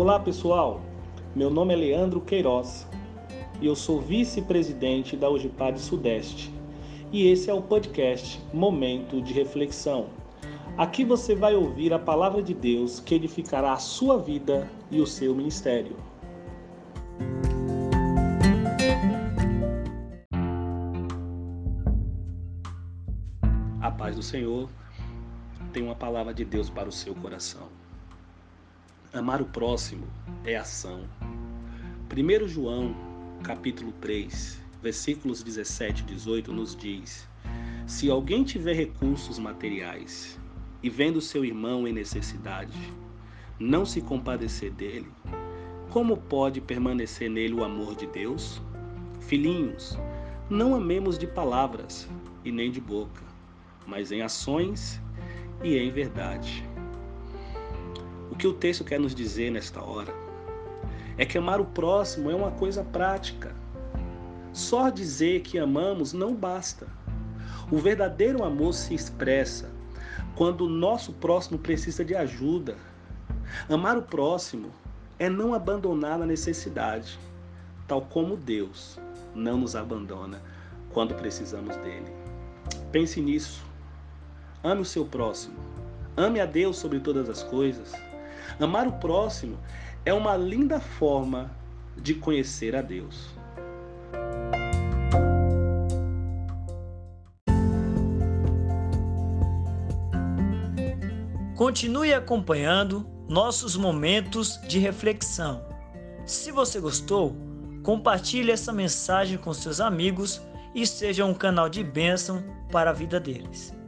Olá pessoal, meu nome é Leandro Queiroz e eu sou vice-presidente da Ugipad Sudeste e esse é o podcast Momento de Reflexão. Aqui você vai ouvir a palavra de Deus que edificará a sua vida e o seu ministério. A paz do Senhor tem uma palavra de Deus para o seu coração. Amar o próximo é ação. 1 João, capítulo 3, versículos 17 e 18 nos diz: Se alguém tiver recursos materiais e vendo seu irmão em necessidade, não se compadecer dele, como pode permanecer nele o amor de Deus? Filhinhos, não amemos de palavras e nem de boca, mas em ações e em verdade que o texto quer nos dizer nesta hora é que amar o próximo é uma coisa prática. Só dizer que amamos não basta. O verdadeiro amor se expressa quando o nosso próximo precisa de ajuda. Amar o próximo é não abandonar na necessidade, tal como Deus não nos abandona quando precisamos dele. Pense nisso. Ame o seu próximo. Ame a Deus sobre todas as coisas. Amar o próximo é uma linda forma de conhecer a Deus. Continue acompanhando nossos momentos de reflexão. Se você gostou, compartilhe essa mensagem com seus amigos e seja um canal de bênção para a vida deles.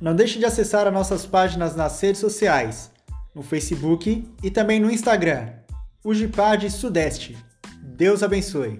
Não deixe de acessar as nossas páginas nas redes sociais, no Facebook e também no Instagram. Ugipad Sudeste. Deus abençoe.